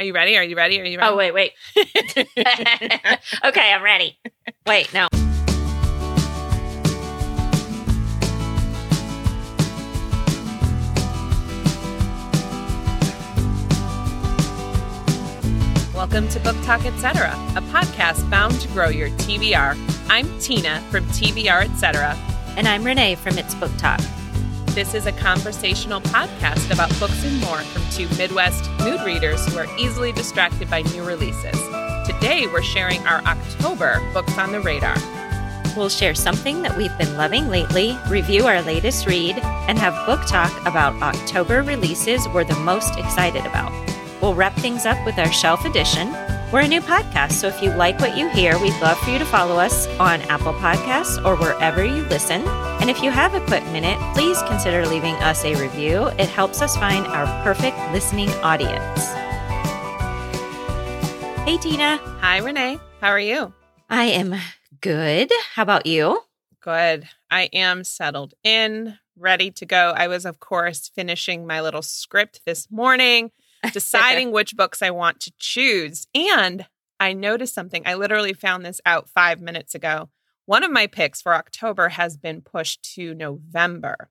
Are you ready? Are you ready? Are you ready? Oh, wait, wait. okay, I'm ready. Wait, no. Welcome to Book Talk Etc., a podcast bound to grow your TBR. I'm Tina from TBR Etc. And I'm Renee from It's Book Talk. This is a conversational podcast about books and more from two Midwest mood readers who are easily distracted by new releases. Today, we're sharing our October books on the radar. We'll share something that we've been loving lately, review our latest read, and have book talk about October releases we're the most excited about. We'll wrap things up with our shelf edition. We're a new podcast, so if you like what you hear, we'd love for you to follow us on Apple Podcasts or wherever you listen. And if you have a quick minute, please consider leaving us a review. It helps us find our perfect listening audience. Hey, Tina. Hi, Renee. How are you? I am good. How about you? Good. I am settled in, ready to go. I was, of course, finishing my little script this morning deciding which books I want to choose. And I noticed something. I literally found this out five minutes ago. One of my picks for October has been pushed to November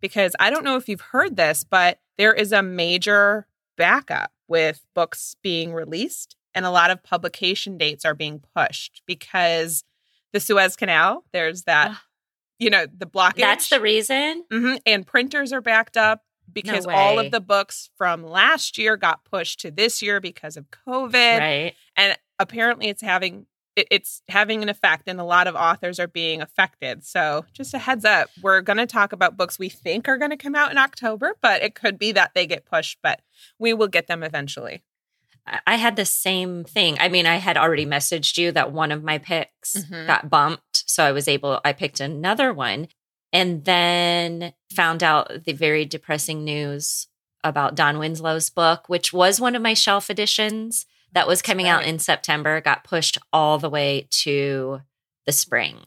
because I don't know if you've heard this, but there is a major backup with books being released and a lot of publication dates are being pushed because the Suez Canal, there's that, you know, the blockage. That's the reason. Mm-hmm. And printers are backed up because No all of the books from last year got pushed to this year because of COVID. Right. And apparently it's having it, it's having an effect and a lot of authors are being affected. So just a heads up, we're going to talk about books we think are going to come out in October, but it could be that they get pushed, but we will get them eventually. I- had the same thing. I mean, I had already messaged you that one of my picks Mhm. got bumped. So I was able, I picked another one and then found out the very depressing news about Don Winslow's book, which was one of my shelf editions that was coming out in September, got pushed all the way to the spring.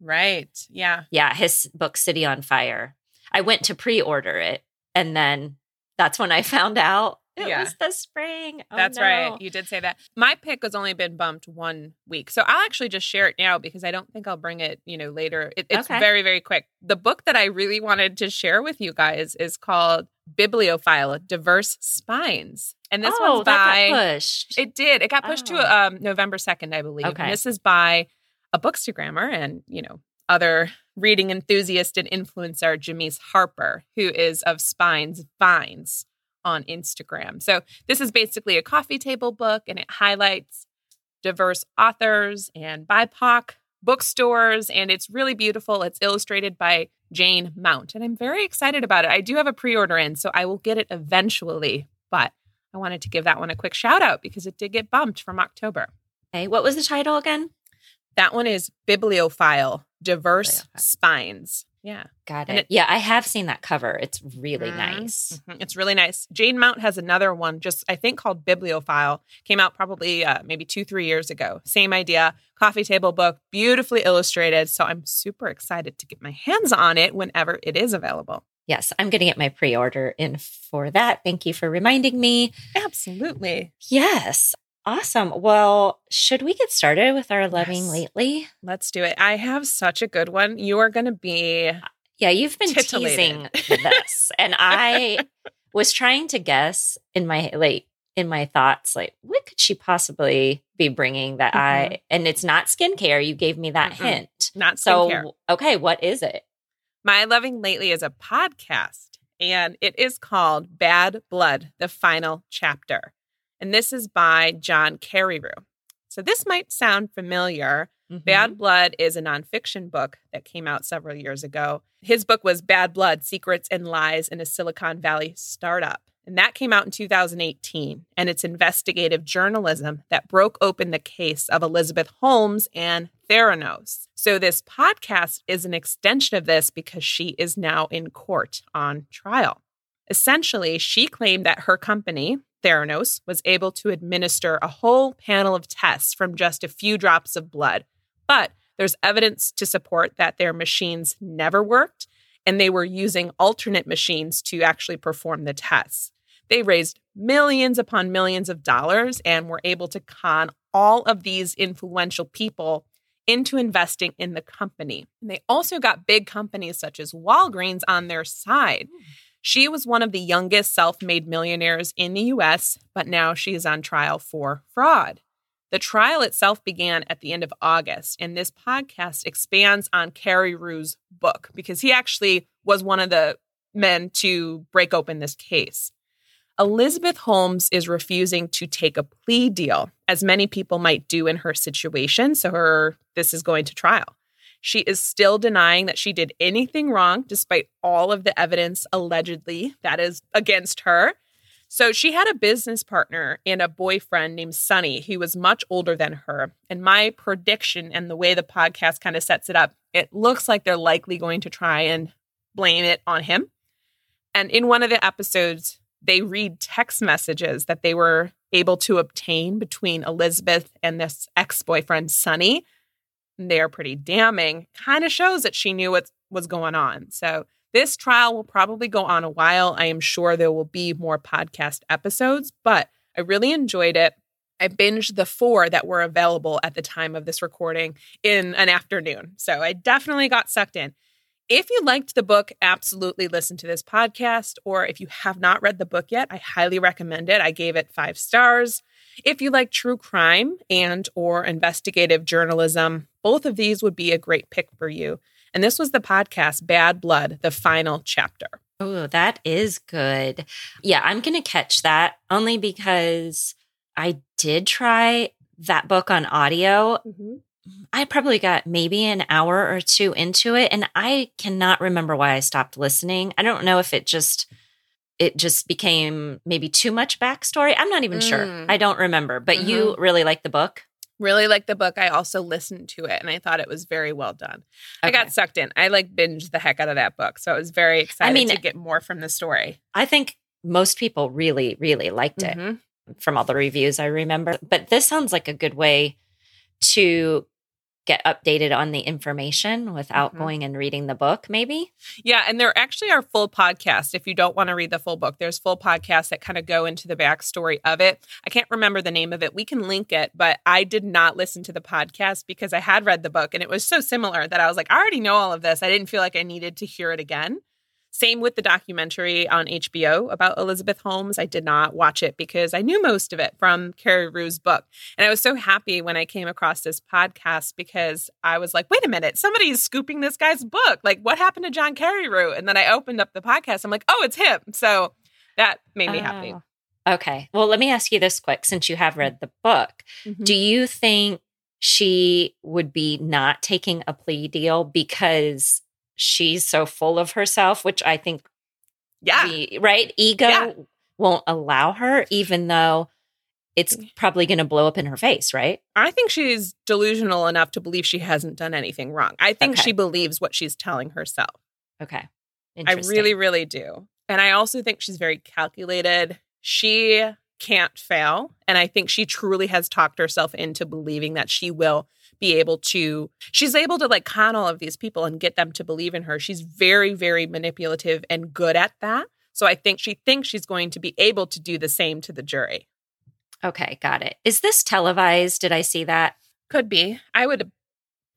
Right. Yeah. Yeah, his book, City on Fire. I went to pre order it and then that's when I found out it Yeah. was the spring. Oh, That's no. right. You did say that. My pick has only been bumped one week. So I'll actually just share it now because I don't think I'll bring it, you know, later. It, it's Okay. very, very quick. The book that I really wanted to share with you guys is called Bibliophile Diverse Spines. And this oh, one's by got pushed. it did. It got pushed Oh. to um, November 2nd, I believe. Okay. And this is by a bookstagrammer and, you know, other reading enthusiast and influencer, Jamise Harper, who is of Spines Vines on Instagram. So this is basically a coffee table book and it highlights diverse authors and BIPOC bookstores. And it's really beautiful. It's illustrated by Jane Mount. And I'm very excited about it. I do have a pre order in, so I will get it eventually. But I wanted to give that one a quick shout out because it did get bumped from October. Okay, what was the title again? That one is Bibliophile Diverse Bibliophile. Spines. Yeah. Got And it. Yeah, I have seen that cover. It's really Mhm. nice. Mhm. It's really nice. Jane Mount has another one, just I think called Bibliophile. Came out probably uh, maybe two, three years ago. Same idea. Coffee table book, beautifully illustrated. So I'm super excited to get my hands on it whenever it is available. Yes, I'm going to get my pre order in for that. Thank you for reminding me. Absolutely. Yes. Awesome. Well, should we get started with our loving Yes. lately? Let's do it. I have such a good one. You are going to be uh, Yeah, you've been Titillated. teasing this. And I was trying to guess in my like in my thoughts like what could she possibly be bringing that mm-hmm. I and it's not skincare. You gave me that Mm-mm. hint. not So okay, what is it? My Loving Lately is a podcast, and it is called Bad Blood, the final chapter. And this is by John Carreyrou. So this might sound familiar. Mm-hmm. Bad Blood is a nonfiction book that came out several years ago. His book was Bad Blood Secrets and Lies in a Silicon Valley Startup. And that came out in 2018. And it's investigative journalism that broke open the case of Elizabeth Holmes and Theranos. So this podcast is an extension of this because she is now in court on trial. Essentially, she claimed that her company, Theranos, was able to administer a whole panel of tests from just a few drops of blood. But there's evidence to support that their machines never worked and they were using alternate machines to actually perform the tests. They raised millions upon millions of dollars and were able to con all of these influential people into investing in the company. And they also got big companies such as Walgreens on their side. Hmm. She was one of the youngest self made millionaires in the US, but now she is on trial for fraud. The trial itself began at the end of August, and this podcast expands on Carreyrou's book because he actually was one of the men to break open this case. Elizabeth Holmes is refusing to take a plea deal, as many people might do in her situation. So her this is going to trial. She is still denying that she did anything wrong, despite all of the evidence allegedly that is against her. So she had a business partner and a boyfriend named Sunny who was much older than her. And my prediction and the way the podcast kind of sets it up, it looks like they're likely going to try and blame it on him. And in one of the episodes, they read text messages that they were able to obtain between Elizabeth and this ex boyfriend, Sunny they are pretty damning, kind of shows that she knew what was going on. So this trial will probably go on a while. I am sure there will be more podcast episodes, but I really enjoyed it. I binged the four that were available at the time of this recording in an afternoon. So I definitely got sucked in. If you liked the book, absolutely listen to this podcast. Or if you have not read the book yet, I highly recommend it. I gave it five stars. If you like true crime and or investigative journalism, both of these would be a great pick for you. And this was the podcast Bad Blood, the final chapter. Oh, that is good. Yeah, I'm going to catch that only because I did try that book on audio. Mm-hmm. I probably got maybe an hour or two into it and I cannot remember why I stopped listening. I don't know if it just it just became maybe too much backstory. I'm not even mm. sure. I don't remember. But mm-hmm. you really like the book? Really like the book. I also listened to it and I thought it was very well done. Okay. I got sucked in. I like binged the heck out of that book. So I was very excited I mean, to get more from the story. I think most people really, really liked it mm-hmm. from all the reviews I remember. But this sounds like a good way to get updated on the information without mm-hmm. going and reading the book, maybe? Yeah. And there actually are full podcasts. If you don't want to read the full book, there's full podcasts that kind of go into the backstory of it. I can't remember the name of it. We can link it, but I did not listen to the podcast because I had read the book and it was so similar that I was like, I already know all of this. I didn't feel like I needed to hear it again. Same with the documentary on HBO about Elizabeth Holmes. I did not watch it because I knew most of it from Carreyrou's book. And I was so happy when I came across this podcast because I was like, wait a minute, somebody's scooping this guy's book. Like, what happened to John Carreyrou? And then I opened up the podcast. I'm like, oh, it's him. So that made me oh. happy. Okay. Well, let me ask you this quick since you have read the book. Mm-hmm. Do you think she would be not taking a plea deal because she's so full of herself, which I think, yeah, the, right, ego yeah. won't allow her, even though it's mm. probably going to blow up in her face, right? I think she's delusional enough to believe she hasn't done anything wrong. I think okay. she believes what she's telling herself. Okay. I really, really do. And I also think she's very calculated. She can't fail. And I think she truly has talked herself into believing that she will be able to she's able to like con all of these people and get them to believe in her. She's very very manipulative and good at that. So i think she thinks she's going to be able to do the same to the jury. Okay got it. Is this televised? Did i see that? Could be. I would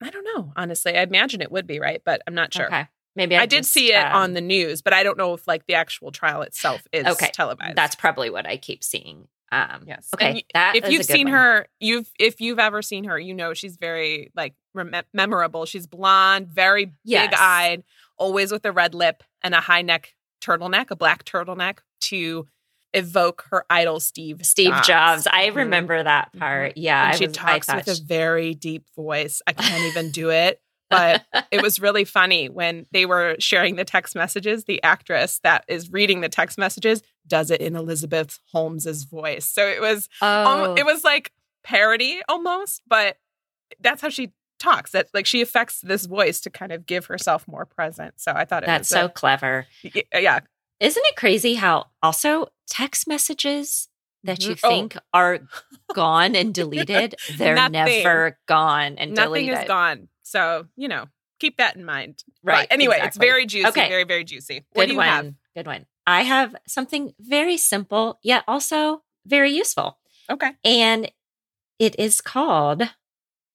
i don't know honestly. I imagine it would be right? But i'm not sure. Okay Maybe I, I did see it um, on the news, but I don't know if like the actual trial itself is okay. televised. That's probably what I keep seeing. Um, yes. Okay. that if you've seen one. her, you've if you've ever seen her, you know she's very like rem- memorable. She's blonde, very yes. big eyed, always with a red lip and a high neck turtleneck, a black turtleneck to evoke her idol Steve Steve Jobs. Jobs. I mm-hmm. remember that part. Mm-hmm. Yeah, and she was, talks with she... a very deep voice. I can't even do it but it was really funny when they were sharing the text messages. The actress that is reading the text messages does it in Elizabeth Holmes's voice. So it was oh. um, it was like parody almost, but that's how she talks. That like she affects this voice to kind of give herself more present. So I thought it that's so a, clever. Yeah. Isn't it crazy how also text messages that you mm-hmm. think oh. are gone and deleted, they're never gone and Nothing deleted. is gone. So, you know, keep that in mind. Right. But anyway, exactly. it's very juicy, okay. very, very juicy. What Good do you one. have? Good one. I have something very simple, yet also very useful. Okay. And it is called,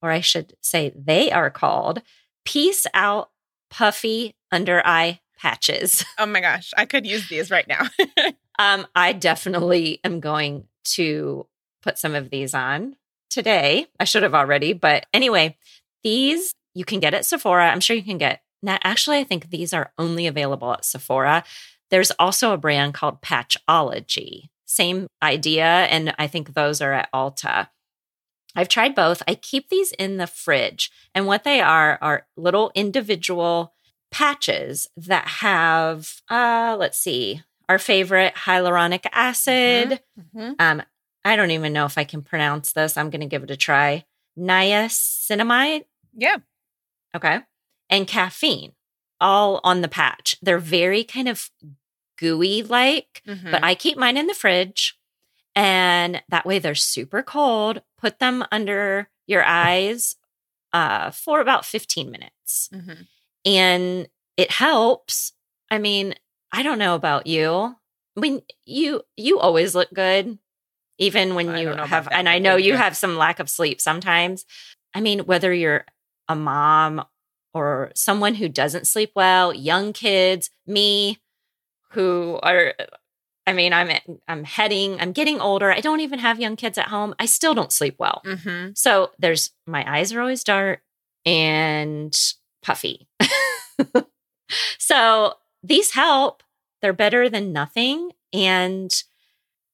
or I should say, they are called Peace Out Puffy Under Eye Patches. Oh my gosh, I could use these right now. um, I definitely am going to put some of these on today. I should have already, but anyway, these you can get it at Sephora. I'm sure you can get. Now, actually, I think these are only available at Sephora. There's also a brand called Patchology. Same idea. And I think those are at Ulta. I've tried both. I keep these in the fridge. And what they are are little individual patches that have, uh, let's see, our favorite hyaluronic acid. Mm-hmm. Mm-hmm. Um, I don't even know if I can pronounce this. I'm going to give it a try. Niacinamide. Yeah. Okay. And caffeine all on the patch. They're very kind of gooey like, Mhm. but I keep mine in the fridge. And that way they're super cold. Put them under your eyes uh, for about 15 minutes. Mhm. And it helps. I mean, I don't know about you. I mean, you you always look good, even when you don't know about have and I know you. have some lack of sleep sometimes. I mean, whether you're a mom or someone who doesn't sleep well, young kids, me, who are I mean, I'm I'm heading, I'm getting older. I don't even have young kids at home. I still don't sleep well. Mhm. So there's my eyes are always dark and puffy. so these help. They're better than nothing. And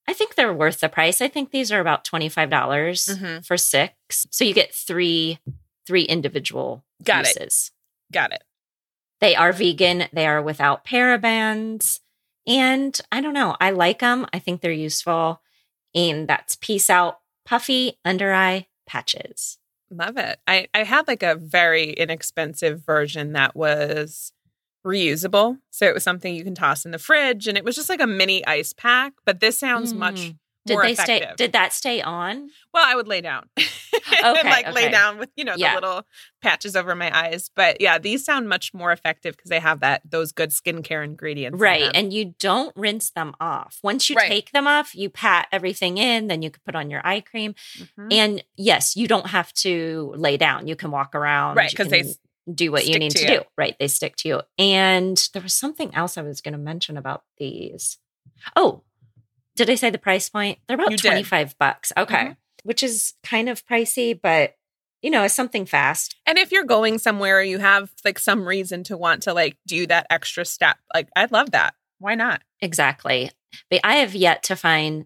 I think they're worth the price. I think these are about $25 Mhm. for six. So you get three three individual Got it. uses. Got it. They are vegan. They are without parabens. And I don't know. I like them. I think they're useful. And that's Peace Out Puffy Under Eye Patches. Love it. I, I had like a very inexpensive version that was reusable. So it was something you can toss in the fridge and it was just like a mini ice pack. But this sounds much Mm. Did they effective. stay? Did that stay on? well, I would lay down. Okay, and like lay down with, you know, Yeah. the little patches over my eyes. But yeah, these sound much more effective because they have that those good skincare ingredients. Right. them. And you don't rinse them off. Once you Right. take them off, you pat everything in, then you can put on your eye cream. Mhm. And yes, you don't have to lay down. You can walk around. Right, because they do what you need to to, do. Right. They stick to you. And there was something else I was going to mention about these. Oh, did I say the price point? They're about You did. 25 bucks. Okay. Mhm. Which is kind of pricey, but you know, it's something fast. And if you're going somewhere, you have like some reason to want to like do that extra step. Like I'd love that. Why not? Exactly. But I have yet to find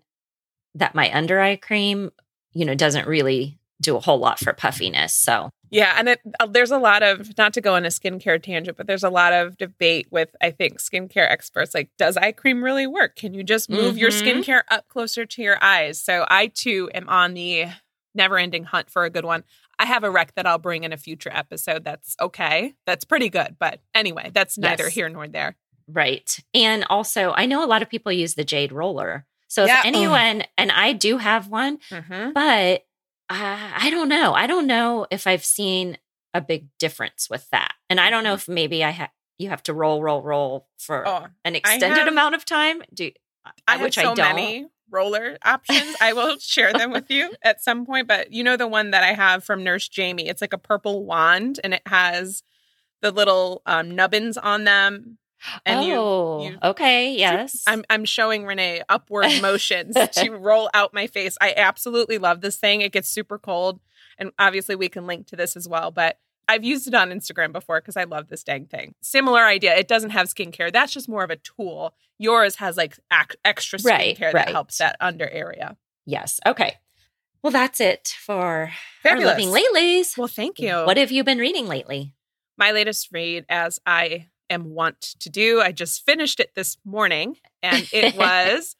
that my under eye cream, you know, doesn't really do a whole lot for puffiness. So, Yeah, and it, uh, there's a lot of not to go on a skincare tangent, but there's a lot of debate with I think skincare experts like does eye cream really work? Can you just move your Mhm. skincare up closer to your eyes? So I too am on the never-ending hunt for a good one. I have a rec that I'll bring in a future episode that's okay. That's pretty good, but anyway, that's neither Yes. here nor there. right. And also, I know a lot of people use the jade roller. So, Yeah. if anyone, and I do have one, Mm-hmm. but uh, I don't know. I don't know if I've seen a big difference with that. And I don't know if maybe I have. You have to roll, roll, roll for Oh, an extended have- amount of time. Do I have which so I don't. many roller options. I will share them with you at some point. But you know the one that I have from Nurse Jamie. It's like a purple wand, and it has the little um, nubbins on them. And oh, you- okay, yes. I'm I'm showing Renee upward motions to roll out my face. I absolutely love this thing. It gets super cold, and obviously we can link to this as well. But I've used it on Instagram before because I love this dang thing. Similar idea. It doesn't have skincare. That's just more of a tool. Yours has like ac- extra skincare right. that helps that under area. Yes. Okay. Well, that's it for our Fabulous. living latelys. Well, thank you. What have you been reading lately? my latest read, as I am wont to do, I just finished it this morning, and it was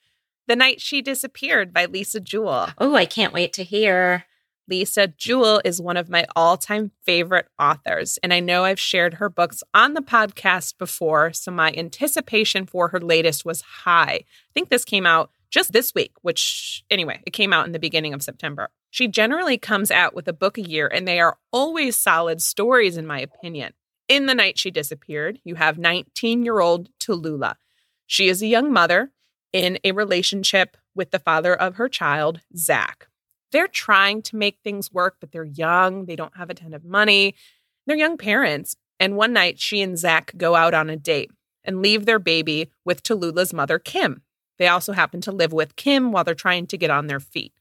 "The Night She Disappeared" by Lisa Jewell. Oh, I can't wait to hear. Lisa Jewell is one of my all time favorite authors. And I know I've shared her books on the podcast before. So my anticipation for her latest was high. I think this came out just this week, which, anyway, it came out in the beginning of September. She generally comes out with a book a year, and they are always solid stories, in my opinion. In the night she disappeared, you have 19 year old Tallulah. She is a young mother in a relationship with the father of her child, Zach. They're trying to make things work, but they're young. They don't have a ton of money. They're young parents. And one night, she and Zach go out on a date and leave their baby with Tallulah's mother, Kim. They also happen to live with Kim while they're trying to get on their feet.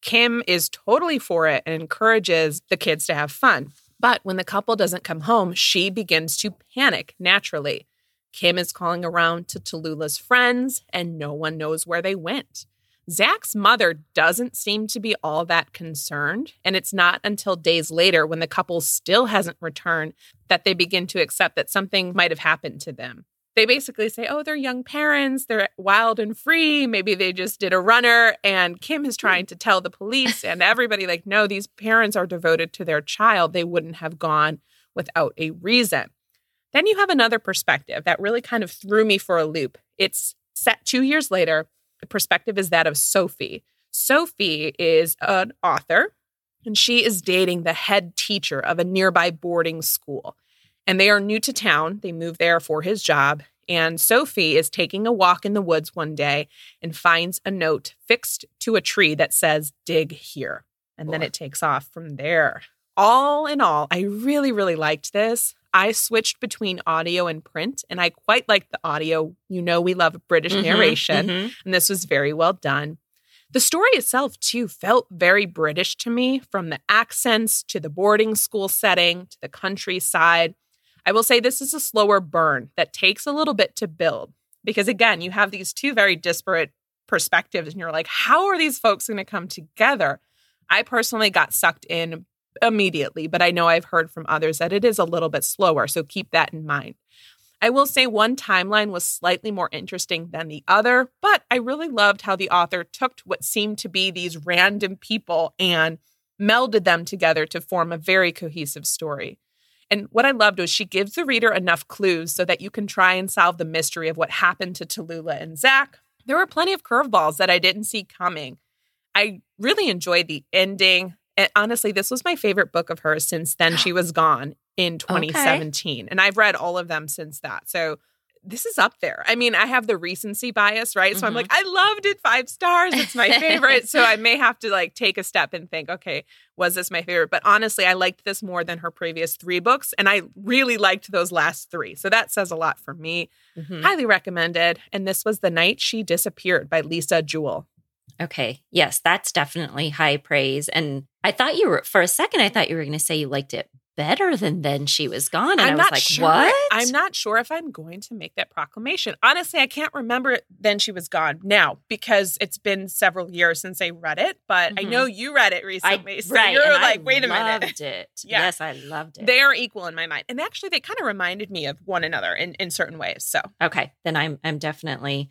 Kim is totally for it and encourages the kids to have fun. But when the couple doesn't come home, she begins to panic naturally. Kim is calling around to Tallulah's friends, and no one knows where they went. Zach's mother doesn't seem to be all that concerned, and it's not until days later, when the couple still hasn't returned, that they begin to accept that something might have happened to them. They basically say, oh, they're young parents, they're wild and free. Maybe they just did a runner. And Kim is trying to tell the police and everybody, like, no, these parents are devoted to their child. They wouldn't have gone without a reason. Then you have another perspective that really kind of threw me for a loop. It's set two years later. The perspective is that of Sophie. Sophie is an author, and she is dating the head teacher of a nearby boarding school. And they are new to town. They move there for his job. And Sophie is taking a walk in the woods one day and finds a note fixed to a tree that says, Dig here. And then it takes off from there. All in all, I really, really liked this. I switched between audio and print, and I quite liked the audio. You know, we love British mm-hmm, narration, mm-hmm. and this was very well done. The story itself, too, felt very British to me from the accents to the boarding school setting to the countryside. I will say this is a slower burn that takes a little bit to build because, again, you have these two very disparate perspectives, and you're like, how are these folks going to come together? I personally got sucked in immediately, but I know I've heard from others that it is a little bit slower. So keep that in mind. I will say one timeline was slightly more interesting than the other, but I really loved how the author took what seemed to be these random people and melded them together to form a very cohesive story. And what I loved was she gives the reader enough clues so that you can try and solve the mystery of what happened to Tallulah and Zach. There were plenty of curveballs that I didn't see coming. I really enjoyed the ending. And honestly, this was my favorite book of hers since then she was gone in 2017. Okay. And I've read all of them since that. So this is up there. I mean, I have the recency bias, right? So mm-hmm. I'm like, I loved it, five stars. It's my favorite. so I may have to like take a step and think, okay, was this my favorite? But honestly, I liked this more than her previous three books. And I really liked those last three. So that says a lot for me. Mm-hmm. Highly recommended. And this was The Night She Disappeared by Lisa Jewell. Okay. Yes, that's definitely high praise. And I thought you were, for a second, I thought you were going to say you liked it better than then she was gone. And I'm I was not like, sure. what? I'm not sure if I'm going to make that proclamation. Honestly, I can't remember it then she was gone now because it's been several years since I read it, but mm-hmm. I know you read it recently. I, so right, you're like, I wait a minute. I loved it. yeah. Yes, I loved it. They are equal in my mind. And actually they kind of reminded me of one another in, in certain ways. So Okay. Then I'm I'm definitely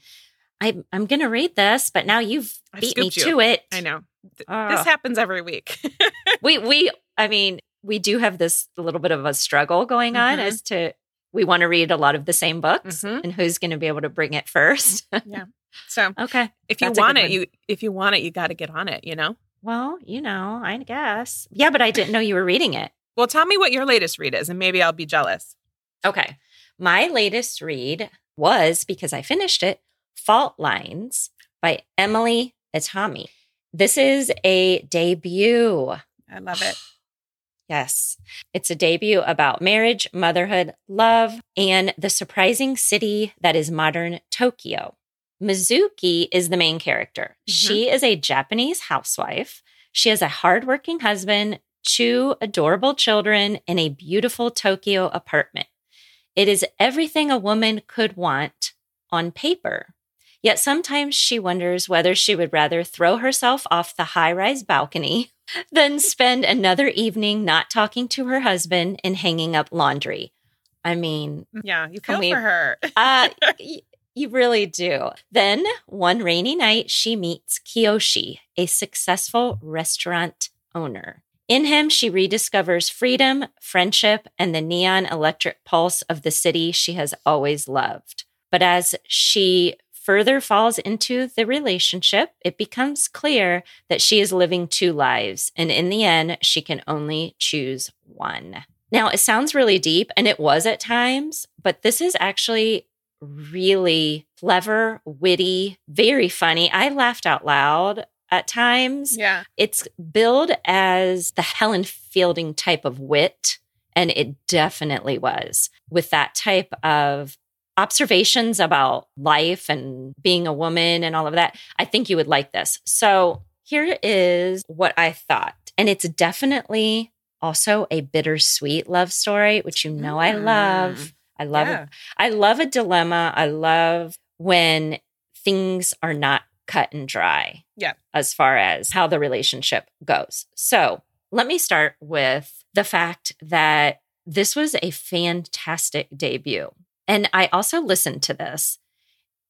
I'm I'm gonna read this, but now you've beat me you. to it. I know. Uh, this happens every week. we we I mean, we do have this little bit of a struggle going on mm-hmm. as to we want to read a lot of the same books mm-hmm. and who's going to be able to bring it first. yeah. So okay, if you want it, one. you if you want it, you got to get on it. You know. Well, you know, I guess. Yeah, but I didn't know you were reading it. Well, tell me what your latest read is, and maybe I'll be jealous. Okay, my latest read was because I finished it. Fault Lines by Emily Itami. This is a debut. I love it. Yes. It's a debut about marriage, motherhood, love, and the surprising city that is modern Tokyo. Mizuki is the main character. Mm-hmm. She is a Japanese housewife. She has a hardworking husband, two adorable children, and a beautiful Tokyo apartment. It is everything a woman could want on paper. Yet sometimes she wonders whether she would rather throw herself off the high rise balcony than spend another evening not talking to her husband and hanging up laundry. I mean, yeah, you feel we, for her. uh, you really do. Then one rainy night, she meets Kiyoshi, a successful restaurant owner. In him, she rediscovers freedom, friendship, and the neon electric pulse of the city she has always loved. But as she further falls into the relationship, it becomes clear that she is living two lives. And in the end, she can only choose one. Now, it sounds really deep, and it was at times, but this is actually really clever, witty, very funny. I laughed out loud at times. Yeah. It's billed as the Helen Fielding type of wit, and it definitely was with that type of observations about life and being a woman and all of that. I think you would like this. So, here is what I thought. And it's definitely also a bittersweet love story, which you know I mm. love. I love Yeah. I love a dilemma. I love when things are not cut and dry. Yeah. As far as how the relationship goes. So let me start with the fact that this was a fantastic debut. And I also listened to this,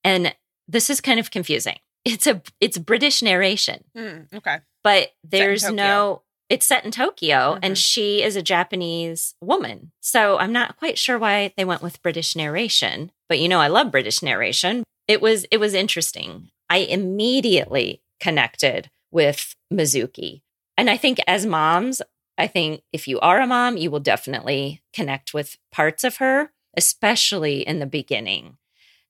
and this is kind of confusing. It's a it's British narration Hmm, okay. but there's no it's set in Tokyo Mhm. and she is a Japanese woman. So I'm not quite sure why they went with British narration, but you know I love British narration. It was it was interesting. I immediately connected with Mizuki. And I think as moms, I think if you are a mom, you will definitely connect with parts of her, especially in the beginning.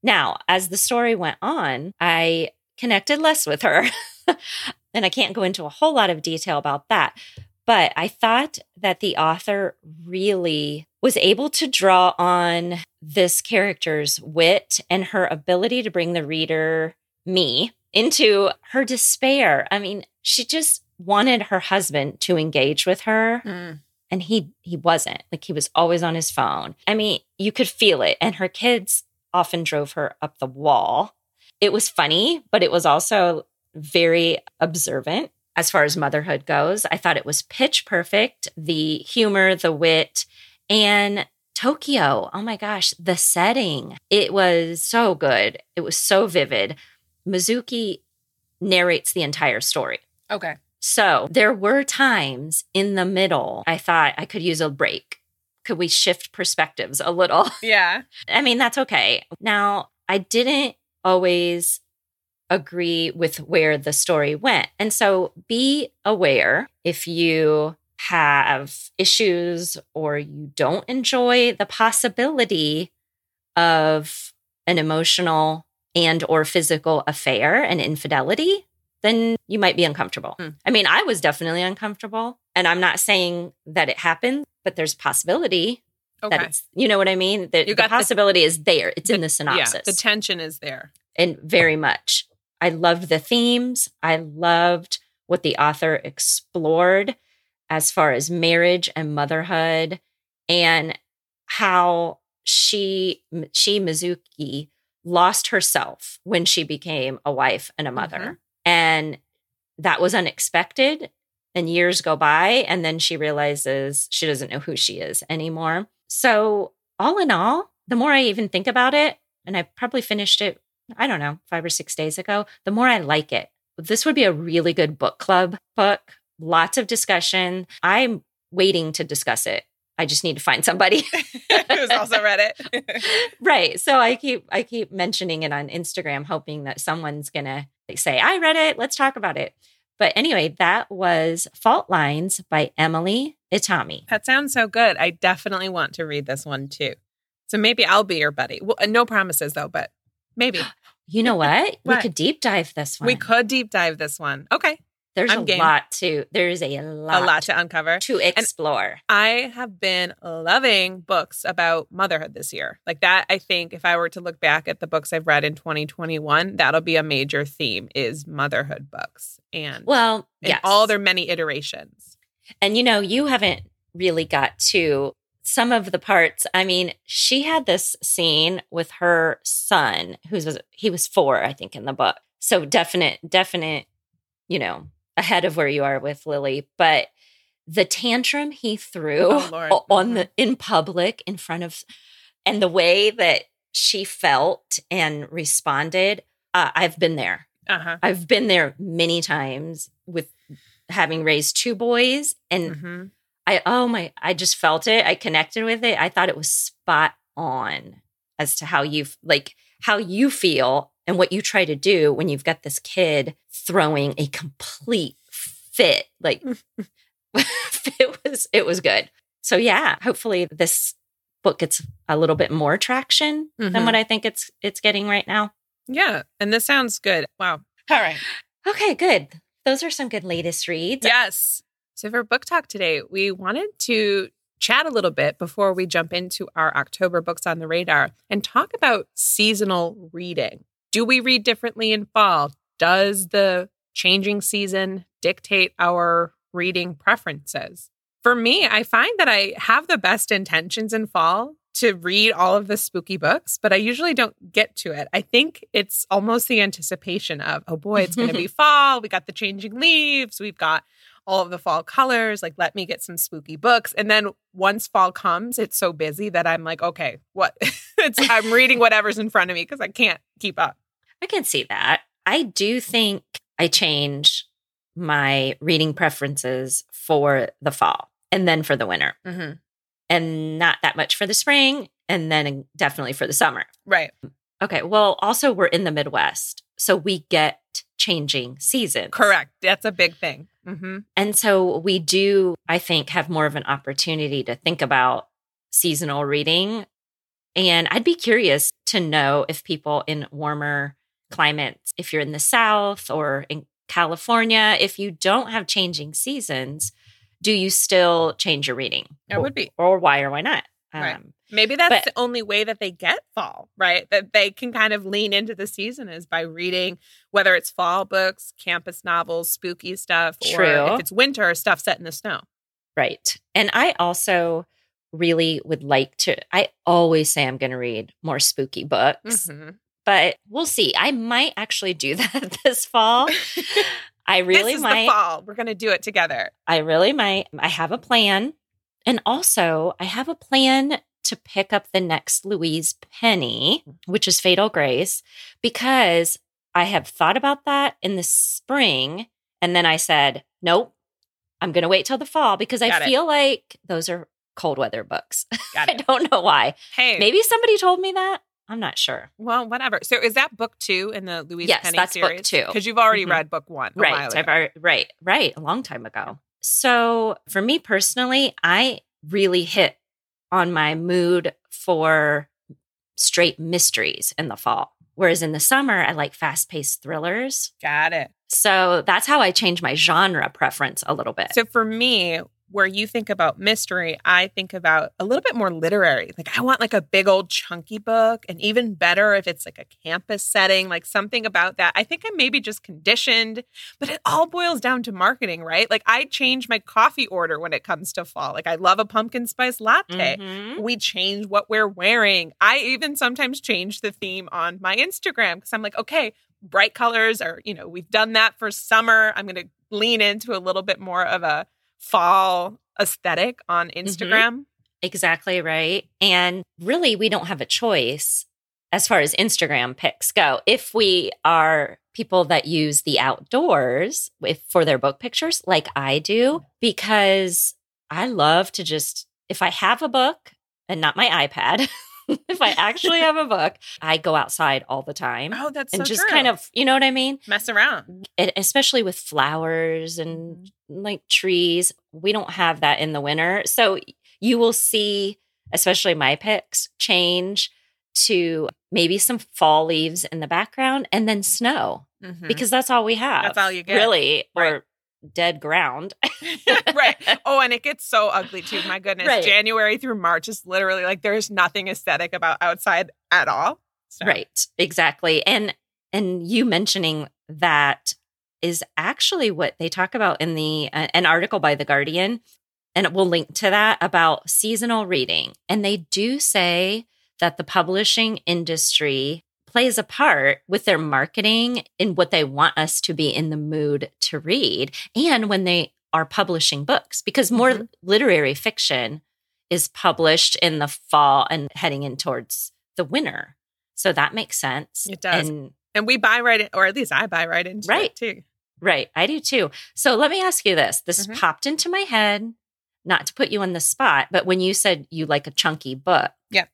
Now, as the story went on, I connected less with her. and I can't go into a whole lot of detail about that. But I thought that the author really was able to draw on this character's wit and her ability to bring the reader, me, into her despair. I mean, she just wanted her husband to engage with her Hmm. And he he wasn't. Like he was always on his phone. I mean you could feel it. And her kids often drove her up the wall. It was funny but it was also very observant as far as motherhood goes. I thought it was pitch perfect the humor the wit and tokyo. Oh my gosh the setting. It was so good. It was so vivid. Mizuki narrates the entire story. Okay. So there were times in the middle I thought I could use a break. Could we shift perspectives a little? Yeah. I mean, that's okay. Now, I didn't always agree with where the story went. And so be aware if you have issues or you don't enjoy the possibility of an emotional and or physical affair and infidelity then you might be uncomfortable. Hmm. I mean, I was definitely uncomfortable, and I'm not saying that it happened, but there's possibility that it's, you know what I mean? That You the got the- possibility is there. It's in the- the synopsis. Yeah. The tension is there. and very much. I loved the themes. I loved what the author explored as far as marriage and motherhood and how she she Mizuki lost herself when she became a wife and a mother. Mhm. And that was unexpected and years go by and then she realizes she doesn't know who she is anymore. So, all in all, the more I even think about it, and I probably finished it, I don't know, five or six days ago, the more I like it. This would be a really good book club book, lots of discussion. I'm waiting to discuss it. I just need to find somebody. Who's also read it. right. So I keep I keep mentioning it on Instagram, hoping that someone's gonna like, say, I read it, let's talk about it. But anyway, that was Fault Lines by Emily Itami. that sounds so good. I definitely want to read this one too. So maybe I'll be your buddy. Well, no promises though, but maybe You know what? we could deep dive this one. we could deep dive this one. Okay. There's I'm a game. lot to there's a lot, A lot to uncover. to explore. I have been loving books about motherhood this year. Like that, I think if I were to look back at the books I've read in 2021, that'll be a major theme is motherhood books and well, in yes. all their many iterations. And you know, you haven't really got to some of the parts. I mean, she had this scene with her son, who's was he was four, I think, in the book. So definite, definite, you know, ahead of where you are with Lily. But the tantrum he threw Oh, on the in public in front of and the way that she felt and responded, uh, I've been there. Uh-huh. I've been there many times with having raised two boys and hmm I oh my I just felt it. I connected with it. I thought it was spot on as to how you like how you feel and what you try to do when you've got this kid throwing a complete fit. Like it was it was good. So yeah, hopefully this book gets a little bit more traction than Mhm. what I think it's it's getting right now. Yeah. And this sounds good. Wow. All right. Okay, good. Those are some good latest reads. Yes. So for book talk today, we wanted to chat a little bit before we jump into our October books on the radar and talk about seasonal reading. Do we read differently in fall? Does the changing season dictate our reading preferences? For me, I find that I have the best intentions in fall to read all of the spooky books, but I usually don't get to it. I think it's almost the anticipation of, oh boy, it's going to be fall. We got the changing leaves. We've got all of the fall colors. Like, let me get some spooky books. And then once fall comes, it's so busy that I'm like, okay, what? it's, I'm reading whatever's in front of me because I can't keep up. I can see that. I do think I change my reading preferences for the fall and then for the winter, Mm-hmm. and not that much for the spring, and then definitely for the summer. Right. Okay. Well, also, we're in the Midwest, so we get changing seasons. Correct. That's a big thing. Mm-hmm. And so we do, I think, have more of an opportunity to think about seasonal reading. And I'd be curious to know if people in warmer climates, if you're in the South or in California, if you don't have changing seasons, do you still change your reading? That would be. Or why or why not? Right. Um, Maybe that's But- the only way that they get fall, right? That they can kind of lean into the season is by reading whether it's fall books, campus novels, spooky stuff, True. or if it's winter, stuff set in the snow. Right. And I also really would like to, I always say I'm going to read more spooky books, Mhm. But we'll see. I might actually do that this fall. I really this is might. the fall. We're going to do it together. I really might. I have a plan. And also, I have a plan to pick up the next Louise Penny, mm-hmm. which is Fatal Grace, because I have thought about that in the spring. And then I said, nope, I'm going to wait till the fall because Got I it. feel like those are cold weather books. I don't know why. Hey, Maybe somebody told me that. I'm not sure. Well, whatever. So is that book two in the Louise Yes, Penny that's book series? two. Because you've already Mhm. read book one. right. already, right. Right. A long time ago. So for me personally, I really hit on my mood for straight mysteries in the fall. Whereas in the summer, I like fast paced thrillers. Got it. So that's how I change my genre preference a little bit. So for me, where you think about mystery, I think about a little bit more literary. Like I want like a big old chunky book, and even better if it's like a campus setting, like something about that. I think I'm maybe just conditioned, but it all boils down to marketing, right? Like I change my coffee order when it comes to fall. Like I love a pumpkin spice latte. Mhm. We change what we're wearing. I even sometimes change the theme on my Instagram because I'm like, okay, bright colors are, you know, we've done that for summer. I'm going to lean into a little bit more of a fall aesthetic on mm-hmm. Instagram. Exactly right. And really, we don't have a choice as far as Instagram pics go. If we are people that use the outdoors if, for their book pictures, like I do, because I love to just, if I have a book and not my iPad, if I actually have a book, I go outside all the time. Oh, that's and so just true. kind of, you know what I mean? mess around. it, especially with flowers and like trees. We don't have that in the winter. So you will see, especially my picks, change to maybe some fall leaves in the background and then snow Mhm. because that's all we have. That's all you get. Really, Right. or dead ground. right. Oh, and it gets so ugly too. My goodness. Right. January through March is literally like there's nothing aesthetic about outside at all. So- Right, exactly. And and you mentioning that is actually what they talk about in the uh, an article by the Guardian and we'll link to that about seasonal reading. And they do say that the publishing industry plays a part with their marketing in what they want us to be in the mood to read and when they are publishing books because more Mhm. literary fiction is published in the fall and heading in towards the winter. So that makes sense. It does. And And we buy right in, or at least I buy right into Right. it too. right, I do too. So let me ask you this. This Mhm. popped into my head, not to put you on the spot, but when you said you like a chunky book. Yeah.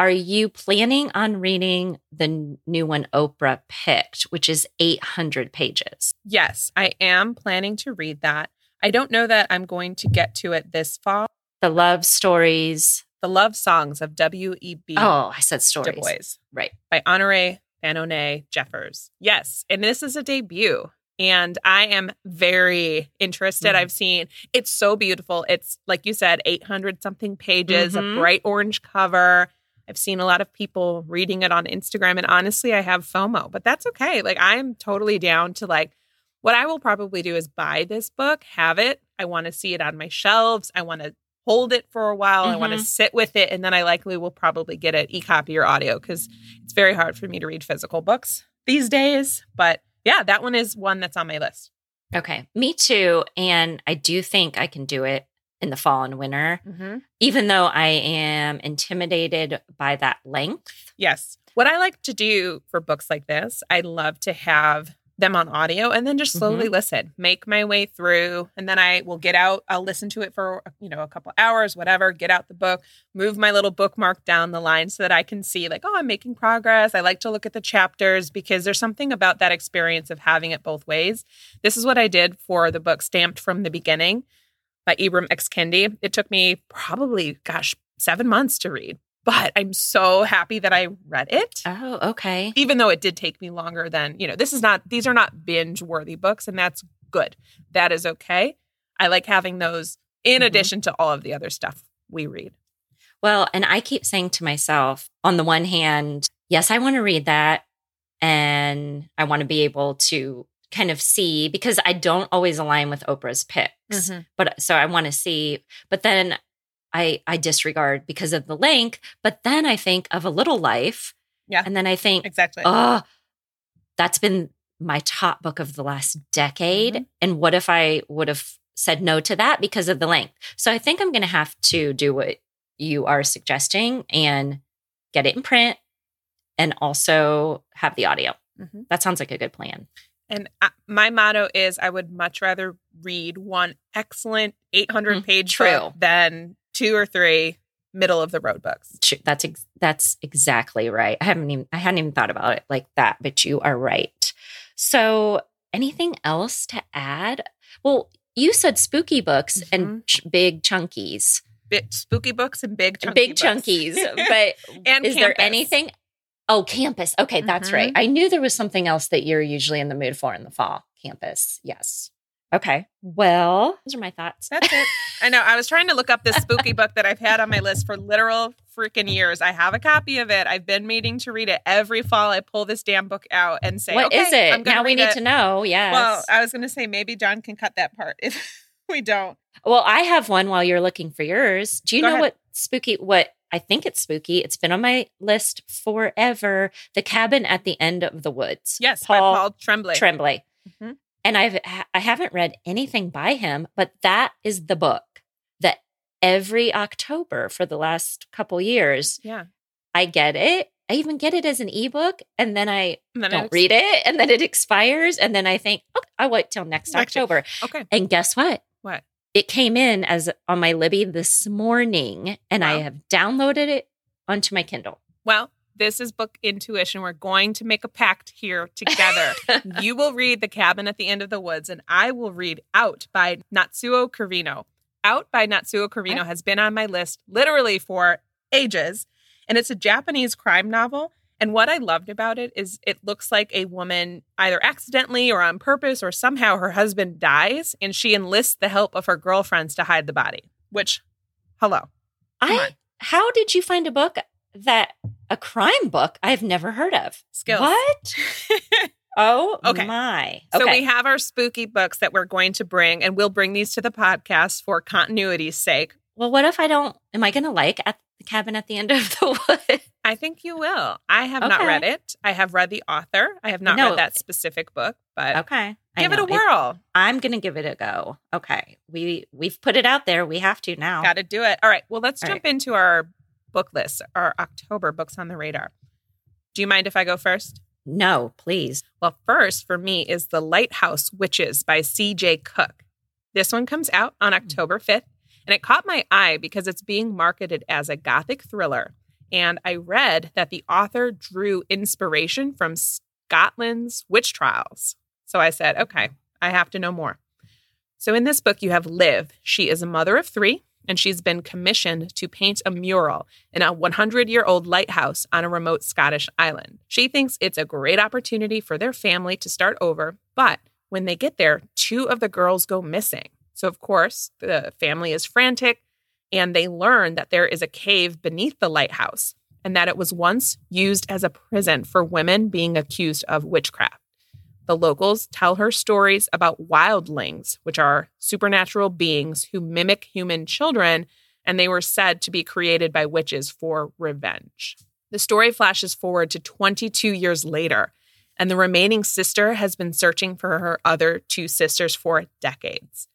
Are you planning on reading the new one Oprah picked, which is 800 pages? Yes, I am planning to read that. I don't know that I'm going to get to it this fall. The love stories The Love Songs of W.E.B. Oh, I said Du stories. Bois Right. by Honorée Fanonne Jeffers. Yes, and this is a debut. And I am very interested. Mhm. I've seen it's so beautiful. It's like you said, 800 something pages, Mhm. a bright orange cover. I've seen a lot of people reading it on Instagram. And honestly, I have FOMO, but that's okay. Like, I'm totally down to like, what I will probably do is buy this book, have it. I want to see it on my shelves. I want to hold it for a while. I want to Mhm. sit with it. And then I likely will probably get it e copy or audio because it's very hard for me to read physical books these days. But yeah, that one is one that's on my list. Okay. Me too. And I do think I can do it in the fall and winter, Mm-hmm. even though I am intimidated by that length. Yes. What I like to do for books like this, I love to have them on audio and then just slowly listen, make my way through, and then I will get out. I'll listen to it for you know a couple hours, whatever. Get out the book, move my little bookmark down the line so that I can see like, oh, I'm making progress. I like to look at the chapters because there's something about that experience of having it both ways. This is what I did for the book Stamped from the Beginning by Ibram X Kendi. It took me probably, gosh, seven months to read, but I'm so happy that I read it Oh, okay. even though it did take me longer than you know this is not these are not binge worthy books and that's good that is okay i like having those in Mhm. addition to all of the other stuff we read Well, and I keep saying to myself, on the one hand, yes, I want to read that and I want to be able to kind of see because I don't always align with Oprah's picks. But so I want to see, but then I I disregard because of the length, but then I think of a little life. Yeah. And then I think, exactly oh, that's been my top book of the last decade. Mhm. And what if I would have said no to that because of the length? So I think I'm going to have to do what you are suggesting and get it in print and also have the audio. Mhm. That sounds like a good plan. And I, my motto is i would much rather read one excellent 800 page Mm, true. book than two or three middle of the road books That's ex- that's exactly right. I haven't even I hadn't even thought about it like that, but you are right. So, anything else to add? Well, you said spooky books and ch- big chunkies, Bit, spooky books and big chunky big books. chunkies. But is there anything? Oh, campus. Okay, that's Mhm. right. I knew there was something else that you're usually in the mood for in the fall. Campus. Yes. Okay. Well, those are my thoughts. That's it. I know. I was trying to look up this spooky book that I've had on my list for literal freaking years. I have a copy of it. I've been meaning to read it every fall. I pull this damn book out and say, What okay, is it? Now we need it. to know. Yes. Well, I was going to say maybe John can cut that part if we don't. Well, I have one while you're looking for yours. Do you Go know ahead. what spooky what I think it's spooky. It's been on my list forever. The cabin at the end of the woods. Yes, by Paul Paul Tremblay. Tremblay. Mhm. And I've I haven't read anything by him, but that is the book that every October for the last couple years yeah. I get it. I even get it as an ebook and then I And then don't read it and then it expires and then I think, okay, I'll wait till next Next year. October. Okay. And guess what? What? It came in as on my Libby this morning, and I have downloaded it onto my Kindle. Well, this is book intuition. We're going to make a pact here together. you will read The Cabin at the End of the Woods, and I will read Out by Natsuo Kirino. Out by Natsuo Kirino has been on my list literally for ages, and it's a Japanese crime novel. And what I loved about it is it looks like a woman either accidentally or on purpose or somehow her husband dies and she enlists the help of her girlfriends to hide the body. Which, hello. Come I on. how did you find a book that a crime book I've never heard of? Skills. What? Oh Okay. my. So we have our spooky books that we're going to bring, and we'll bring these to the podcast for continuity's sake. well, what if I don't? Am I going to like at the cabin at the end of the wood? I think you will. I have not read it. I have read the author. I have not No. read that specific book, but Okay, give it a whirl. I'm going to give it a go. Okay, we we've put it out there. We have to now. Got to do it. All right. Well, let's All jump into our book list, our October books on the radar. Do you mind if I go first? No, please. Well, first for me is The Lighthouse Witches by C.J. Cooke. This one comes out on hmm. October 5th, and it caught my eye because it's being marketed as a gothic thriller. And I read that the author drew inspiration from Scotland's witch trials. So I said, okay, I have to know more. So in this book, you have Liv. She is a mother of three. and she's been commissioned to paint a mural in a 100 year old lighthouse on a remote Scottish island. She thinks it's a great opportunity for their family to start over, but when they get there, two of the girls go missing. So, of course, the family is frantic and they learn that there is a cave beneath the lighthouse and that it was once used as a prison for women being accused of witchcraft. The locals tell her stories about wildlings, which are supernatural beings who mimic human children, and they were said to be created by witches for revenge. The story flashes forward to 22 years later, and the remaining sister has been searching for her other two sisters for decades.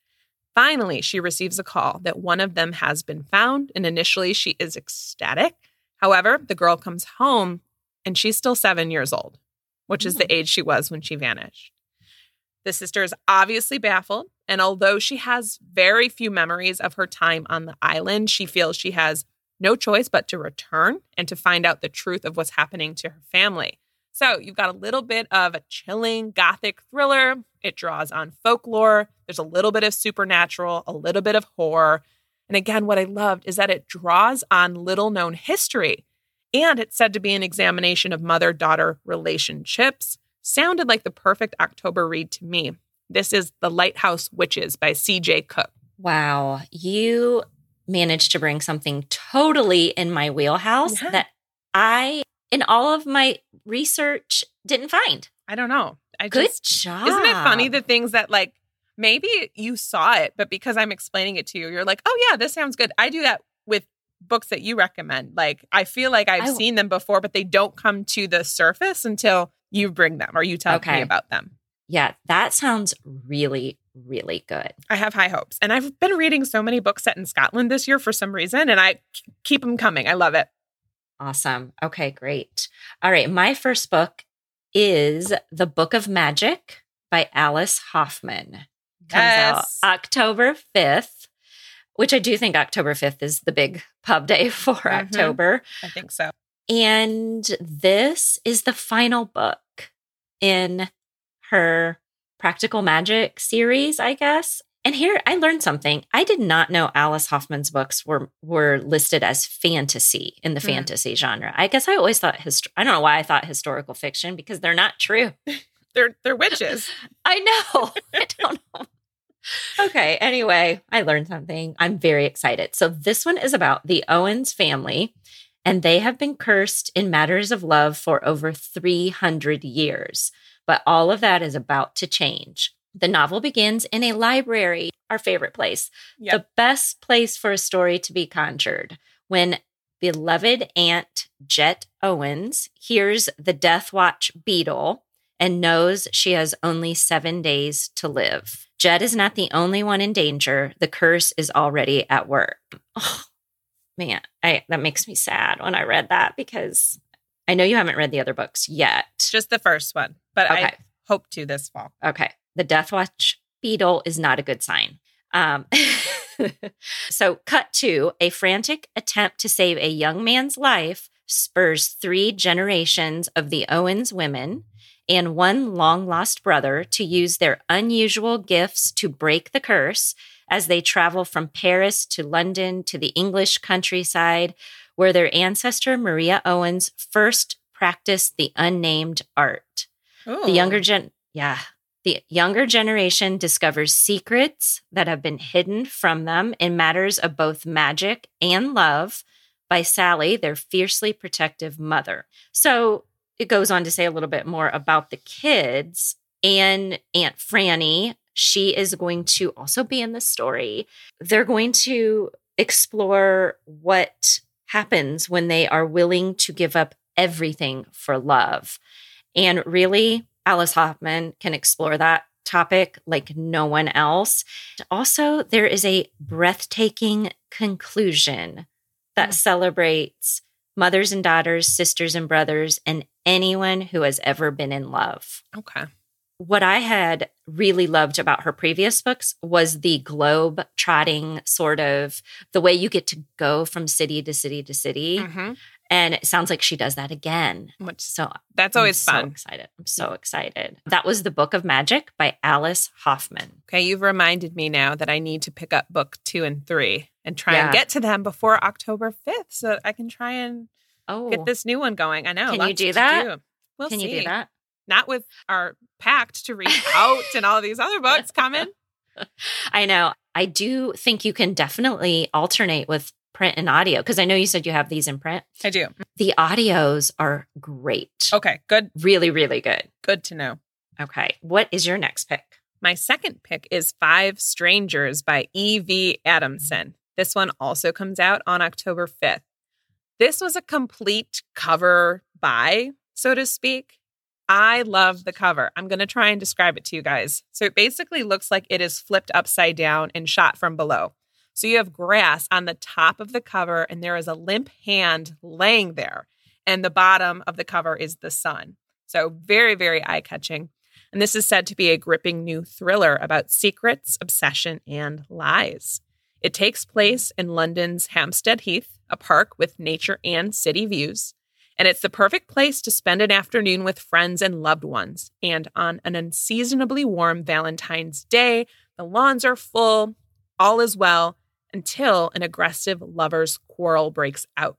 Finally, she receives a call that one of them has been found, and initially she is ecstatic. However, the girl comes home and she's still seven years old which is the hmm. age she was when she vanished. The sister is obviously baffled, and although she has very few memories of her time on the island, she feels she has no choice but to return and to find out the truth of what's happening to her family. So you've got a little bit of a chilling gothic thriller. It draws on folklore. There's a little bit of supernatural, a little bit of horror. And again, what I loved is that it draws on little known history. And it's said to be an examination of mother daughter relationships. Sounded like the perfect October read to me. This is The Lighthouse Witches by CJ Cooke. Wow. You managed to bring something totally in my wheelhouse yeah. that I, in all of my research, didn't find. I don't know. I Good just, job. Isn't it funny the things that like maybe you saw it, but because I'm explaining it to you, you're like, oh yeah, this sounds good. I do that with books that you recommend. Like I feel like I've I, seen them before, but they don't come to the surface until you bring them or you tell okay. me about them. Yeah, that sounds really, really good. I have high hopes. And I've been reading so many books set in Scotland this year for some reason, and I keep them coming. I love it. Awesome. Okay, great. All right. My first book is The Book of Magic by Alice Hoffman. Comes yes. out October 5th which I do think October 5th is the big pub day for mm-hmm. October. I think so. And this is the final book in her practical magic series, I guess. And here I learned something. I did not know Alice Hoffman's books were were listed as fantasy in the mm. fantasy genre. I guess I always thought hist- I don't know why I thought historical fiction because they're not true. they're they're witches. I know. I don't know okay. Anyway, I learned something. I'm very excited. So, this one is about the Owens family, and they have been cursed in matters of love for over 300 years. But all of that is about to change. The novel begins in a library, our favorite place, yep. the best place for a story to be conjured, when beloved Aunt Jet Owens hears the Death Watch beetle and knows she has only seven days to live. Jet is not the only one in danger. The curse is already at work. Oh, man, I, that makes me sad when I read that because I know you haven't read the other books yet. Just the first one, but okay. I hope to this fall. Okay. The Death Watch beetle is not a good sign. Um, so, cut to a frantic attempt to save a young man's life spurs three generations of the Owens women and one long lost brother to use their unusual gifts to break the curse as they travel from Paris to London to the English countryside, where their ancestor Maria Owens first practiced the unnamed art. Ooh. The younger gen, yeah, the younger generation discovers secrets that have been hidden from them in matters of both magic and love by Sally, their fiercely protective mother. So it goes on to say a little bit more about the kids and Aunt Franny. She is going to also be in the story. They're going to explore what happens when they are willing to give up everything for love. And really, Alice Hoffman can explore that topic like no one else. Also, there is a breathtaking conclusion that mm. celebrates mothers and daughters, sisters and brothers, and anyone who has ever been in love. Okay. What I had really loved about her previous books was the globe trotting sort of the way you get to go from city to city to city. Mm-hmm. And it sounds like she does that again. Which, so that's always fun. I'm fun. So excited. I'm so excited. That was The Book of Magic by Alice Hoffman. Okay, you've reminded me now that I need to pick up book two and three. and try Yeah. and get to them before October 5th so that I can try and Oh, get this new one going. I know. Can you do that? do. We'll can see. you do that? Not with our pact to read out and all these other books coming. I know. I do think you can definitely alternate with print and audio because I know you said you have these in print. I do. The audios are great. Okay, good. Really, really good. Good to know. Okay. What is your next pick? My second pick is Five Strangers by E.V. Adamson. This one also comes out on October 5th. This was a complete cover buy, so to speak. I love the cover. I'm going to try and describe it to you guys. So it basically looks like it is flipped upside down and shot from below. So you have grass on the top of the cover, and there is a limp hand laying there. And the bottom of the cover is the sun. So very, very eye catching. And this is said to be a gripping new thriller about secrets, obsession, and lies. It takes place in London's Hampstead Heath, a park with nature and city views. And it's the perfect place to spend an afternoon with friends and loved ones. And on an unseasonably warm Valentine's Day, the lawns are full, all is well, until an aggressive lover's quarrel breaks out.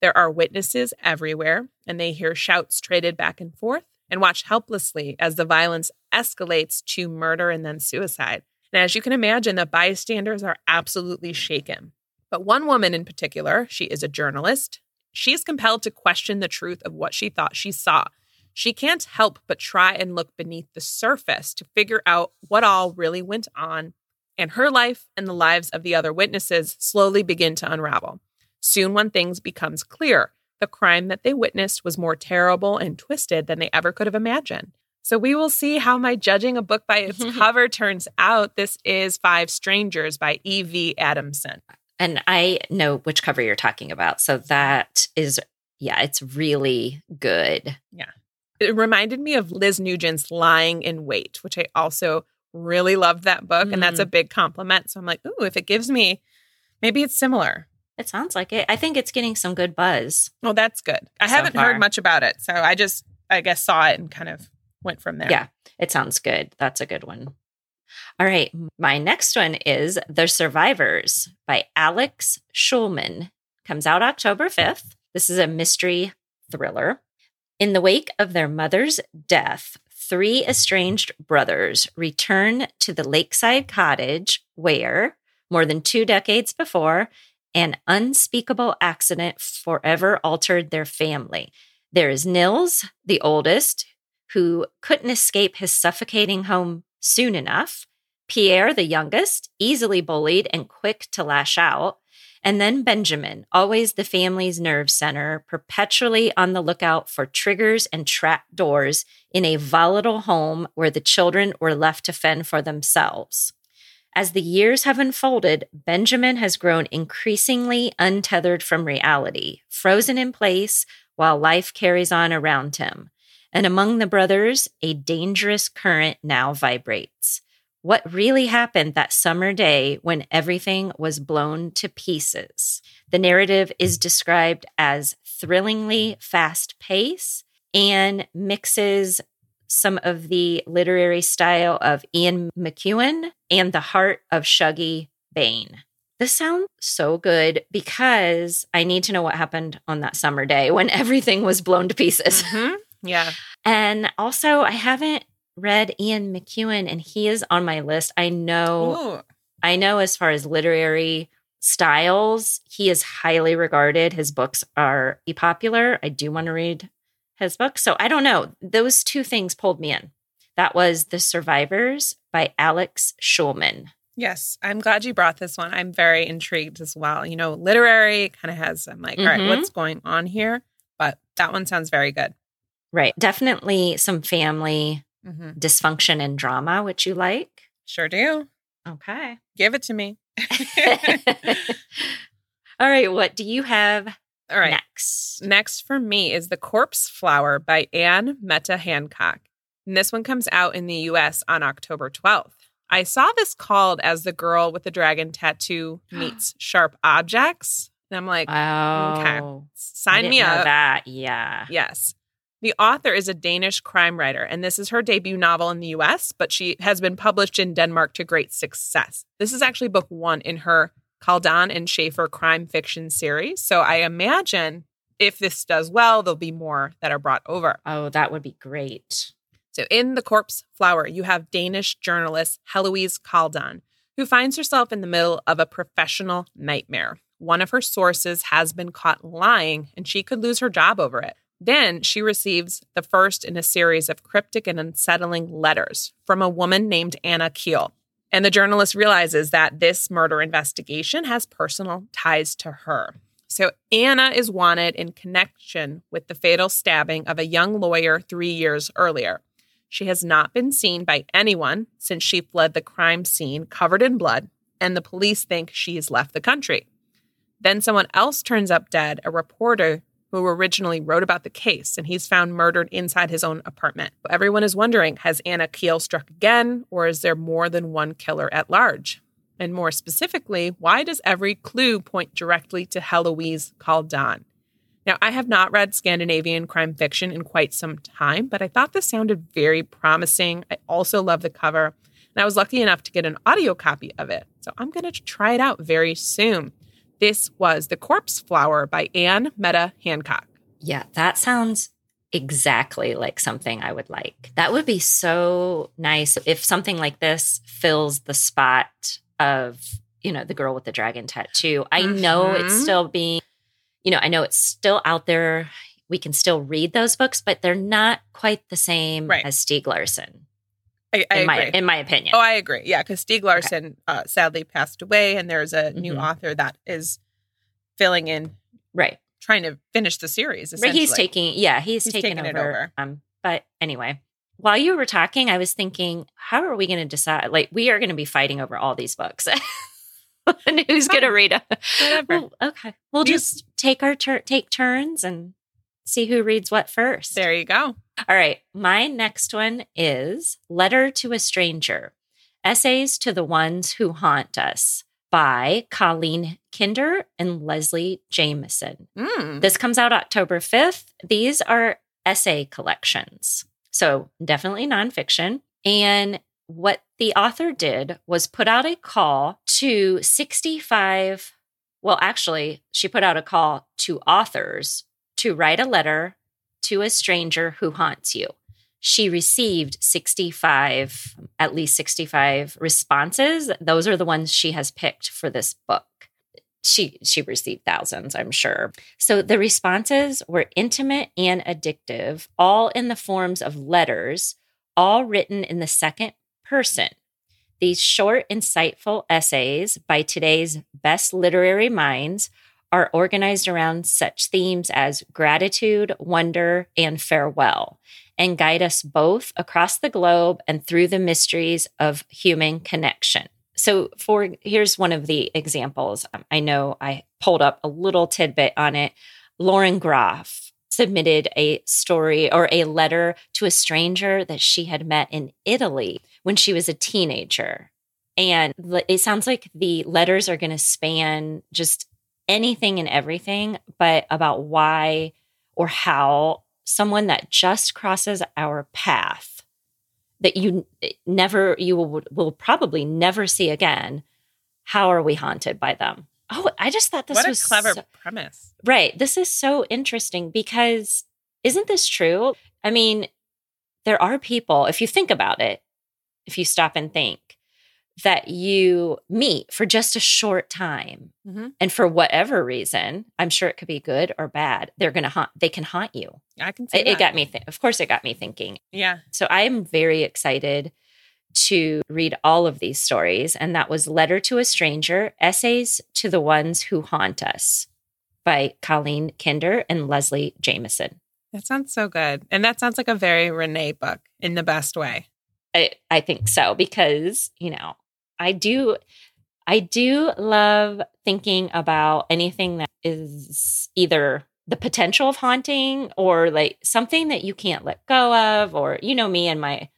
There are witnesses everywhere, and they hear shouts traded back and forth and watch helplessly as the violence escalates to murder and then suicide. And as you can imagine, the bystanders are absolutely shaken. But one woman in particular, she is a journalist, she is compelled to question the truth of what she thought she saw. She can't help but try and look beneath the surface to figure out what all really went on, and her life and the lives of the other witnesses slowly begin to unravel. Soon, one thing becomes clear the crime that they witnessed was more terrible and twisted than they ever could have imagined. So, we will see how my judging a book by its cover turns out. This is Five Strangers by E.V. Adamson. And I know which cover you're talking about. So that is, yeah, it's really good. Yeah. It reminded me of Liz Nugent's Lying in Wait, which I also really loved that book. And that's a mm. big compliment. So I'm like, ooh, if it gives me, maybe it's similar. It sounds like it. I think it's getting some good buzz. Well, that's good. I So haven't far. heard much about it. So I just, I guess, saw it and kind of went from there. Yeah, it sounds good. That's a good one. All right. My next one is The Survivors by Alex Schulman. Comes out October 5th. This is a mystery thriller. In the wake of their mother's death, three estranged brothers return to the lakeside cottage where, more than two decades before, an unspeakable accident forever altered their family. There is Nils, the oldest, who couldn't escape his suffocating home soon enough. Pierre, the youngest, easily bullied and quick to lash out. And then Benjamin, always the family's nerve center, perpetually on the lookout for triggers and trap doors in a volatile home where the children were left to fend for themselves. As the years have unfolded, Benjamin has grown increasingly untethered from reality, frozen in place while life carries on around him. And among the brothers, a dangerous current now vibrates. What really happened that summer day when everything was blown to pieces? The narrative is described as thrillingly fast paced and mixes some of the literary style of Ian McEwan and the heart of Shuggie Bain. This sounds so good because I need to know what happened on that summer day when everything was blown to pieces. Mhm. Yeah. And also, I haven't read Ian McEwan, and he is on my list. I know, Ooh. I know, as far as literary styles, he is highly regarded. His books are popular. I do want to read his books. So I don't know. Those two things pulled me in. That was The Survivors by Alex Schulman. Yes, I'm glad you brought this one. I'm very intrigued as well. You know, literary kind of has, I'm like, all right, what's mm-hmm. going on here? But that one sounds very good. Right. Definitely some family hmm dysfunction and drama, which you like. Sure do. Okay. Give it to me. All right. What do you have All right. next? Next for me is The Corpse Flower by Anne Mette Hancock. And this one comes out in the US on October 12th. I saw this called as The Girl with the Dragon Tattoo Meets Sharp Objects. And I'm like, Oh, I sign me know up. That yeah. Yes. The author is a Danish crime writer, and this is her debut novel in the US, but she has been published in Denmark to great success. This is actually book one in her Kaldan and Schaefer crime fiction series. So I imagine if this does well, there'll be more that are brought over. Oh, that would be great. So in The Corpse Flower, you have Danish journalist Heloise Kaldan, who finds herself in the middle of a professional nightmare. One of her sources has been caught lying, and she could lose her job over it. Then she receives the first in a series of cryptic and unsettling letters from a woman named Anna Kiel. And the journalist realizes that this murder investigation has personal ties to her. So Anna is wanted in connection with the fatal stabbing of a young lawyer three years earlier. She has not been seen by anyone since she fled the crime scene covered in blood, and the police think she has left the country. Then someone else turns up dead, a reporter who originally wrote about the case, and he's found murdered inside his own apartment. Everyone is wondering has Anna Kiel struck again, or is there more than one killer at large? And more specifically, why does every clue point directly to Heloise Kaldan? Now, I have not read Scandinavian crime fiction in quite some time, but I thought this sounded very promising. I also love the cover, and I was lucky enough to get an audio copy of it. So I'm going to try it out very soon. This was The Corpse Flower by Anne Mette Hancock. Yeah, that sounds exactly like something I would like. That would be so nice if something like this fills the spot of, you know, the girl with the dragon tattoo. I mm-hmm. know it's mm-hmm. still being, you know, I know it's still out there. We can still read those books, but they're not quite the same right. as Stieg Larsson. I, I in agree. my in my opinion. Oh, I agree. Yeah, because Stieg Larsson okay. uh, sadly passed away, and there's a mm-hmm. new author that is filling in, right, trying to finish the series. Right, he's taking, yeah, he's, he's taking, over. over. Um, but anyway, while you were talking, I was thinking, how are we going to decide? Like, we are going to be fighting over all these books. and who's going to read them? Whatever. Well, okay, we'll you, just take our turn, take turns, and see who reads what first. There you go. All right. My next one is Letter to a Stranger Essays to the Ones Who Haunt Us by Colleen Kinder and Leslie Jamison. Mm. This comes out October 5th. These are essay collections. So definitely nonfiction. And what the author did was put out a call to 65. Well, actually, she put out a call to authors to write a letter to a stranger who haunts you. She received 65, at least 65 responses. Those are the ones she has picked for this book. She she received thousands, I'm sure. So the responses were intimate and addictive, all in the forms of letters, all written in the second person. These short, insightful essays by today's best literary minds are organized around such themes as gratitude, wonder, and farewell, and guide us both across the globe and through the mysteries of human connection. So, for here's one of the examples. Um, I know I pulled up a little tidbit on it. Lauren Groff submitted a story or a letter to a stranger that she had met in Italy when she was a teenager. And it sounds like the letters are going to span just anything and everything, but about why or how someone that just crosses our path that you never you will, will probably never see again how are we haunted by them? Oh i just thought this what was a clever so, premise. Right this is so interesting because isn't this true? I mean there are people if you think about it if you stop and think that you meet for just a short time mm-hmm. and for whatever reason i'm sure it could be good or bad they're gonna haunt they can haunt you. I can see it, it got me th- of course it got me thinking. Yeah. So i am very excited to read all of these stories and that was letter to a stranger essays to the ones who haunt us by colleen kinder and leslie jamison that sounds so good and that sounds like a very renee book in the best way. I, I think so because you know I do I do love thinking about anything that is either the potential of haunting or like something that you can't let go of or you know me and my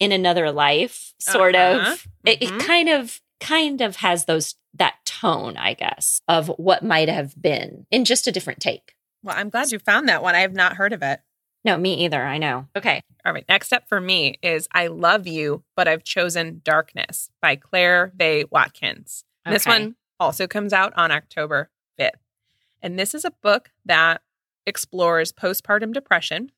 in another life sort uh-huh. of mm-hmm. it, it kind of kind of has those that tone i guess of what might have been in just a different take well i'm glad you found that one i have not heard of it no, me either. I know. Okay. All right. Next up for me is I Love You, but I've Chosen Darkness by Claire Vaye Watkins. Okay. This one also comes out on October 5th. And this is a book that explores postpartum depression.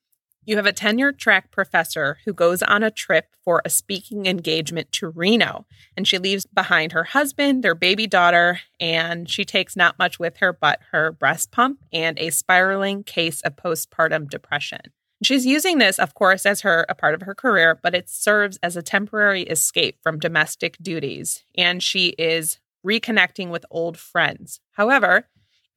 You have a tenure track professor who goes on a trip for a speaking engagement to Reno, and she leaves behind her husband, their baby daughter, and she takes not much with her but her breast pump and a spiraling case of postpartum depression. She's using this, of course, as her a part of her career, but it serves as a temporary escape from domestic duties, and she is reconnecting with old friends. However,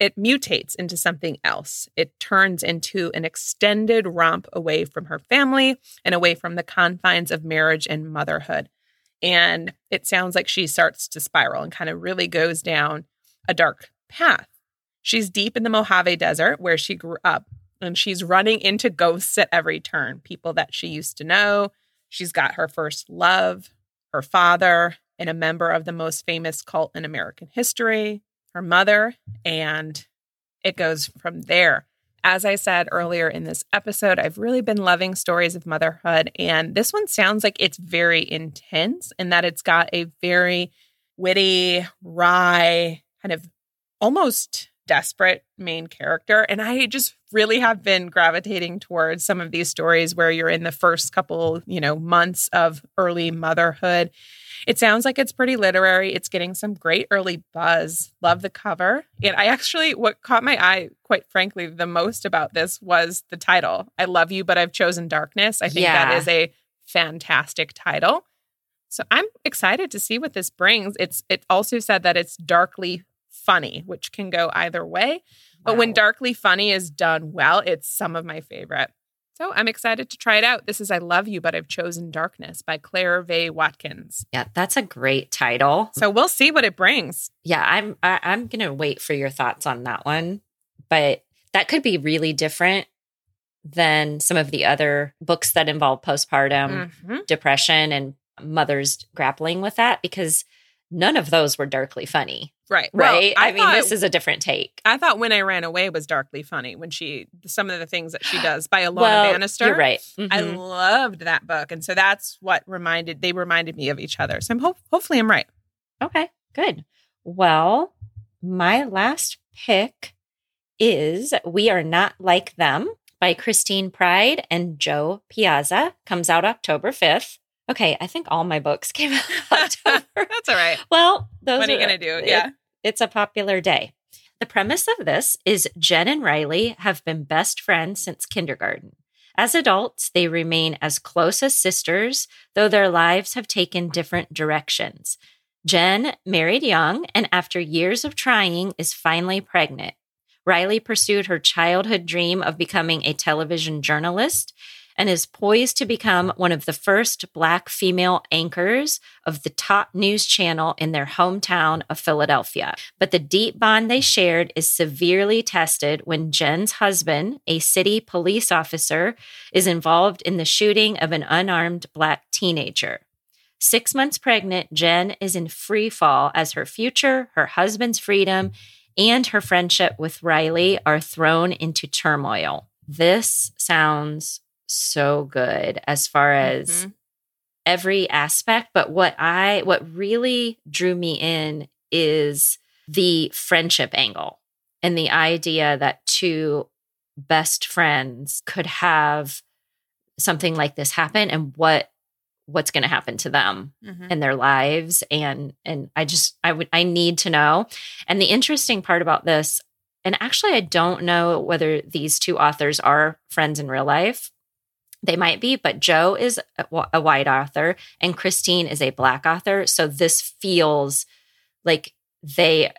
it mutates into something else. It turns into an extended romp away from her family and away from the confines of marriage and motherhood. And it sounds like she starts to spiral and kind of really goes down a dark path. She's deep in the Mojave Desert where she grew up, and she's running into ghosts at every turn people that she used to know. She's got her first love, her father, and a member of the most famous cult in American history her mother, and it goes from there. As I said earlier in this episode, I've really been loving stories of motherhood, and this one sounds like it's very intense in that it's got a very witty, wry, kind of almost desperate main character. And I just really have been gravitating towards some of these stories where you're in the first couple, you know, months of early motherhood it sounds like it's pretty literary. It's getting some great early buzz. Love the cover. And I actually, what caught my eye, quite frankly, the most about this was the title. I love you, but I've chosen darkness. I think yeah. that is a fantastic title. So I'm excited to see what this brings. It's it also said that it's darkly funny, which can go either way. But wow. when darkly funny is done well, it's some of my favorite. So I'm excited to try it out. This is I Love You, but I've chosen Darkness by Claire Vaye Watkins. Yeah, that's a great title. So we'll see what it brings. Yeah, I'm I, am i am going to wait for your thoughts on that one. But that could be really different than some of the other books that involve postpartum mm-hmm. depression and mothers grappling with that because none of those were darkly funny. Right. Right. Well, I, I mean, this is a different take. I thought When I Ran Away was darkly funny when she, some of the things that she does by Ilona well, Bannister. You're right. Mm-hmm. I loved that book. And so that's what reminded, they reminded me of each other. So I'm ho- hopefully I'm right. Okay. Good. Well, my last pick is We Are Not Like Them by Christine Pride and Jo Piazza. Comes out October 5th. Okay, I think all my books came out October. That's all right. Well, those what are you going to do? Yeah. It, it's a popular day. The premise of this is Jen and Riley have been best friends since kindergarten. As adults, they remain as close as sisters, though their lives have taken different directions. Jen married young and, after years of trying, is finally pregnant. Riley pursued her childhood dream of becoming a television journalist and is poised to become one of the first Black female anchors of the top news channel in their hometown of Philadelphia. But the deep bond they shared is severely tested when Jen's husband, a city police officer, is involved in the shooting of an unarmed Black teenager. Six months pregnant, Jen is in free fall as her future, her husband's freedom, and her friendship with Riley are thrown into turmoil. This sounds so good as far as mm-hmm. every aspect. But what I, what really drew me in is the friendship angle and the idea that two best friends could have something like this happen and what what's going to happen to them mm-hmm. in their lives and and I just I would I need to know. And the interesting part about this and actually I don't know whether these two authors are friends in real life, they might be, but Jo is a, white author and Christine is a black author. So this feels like they,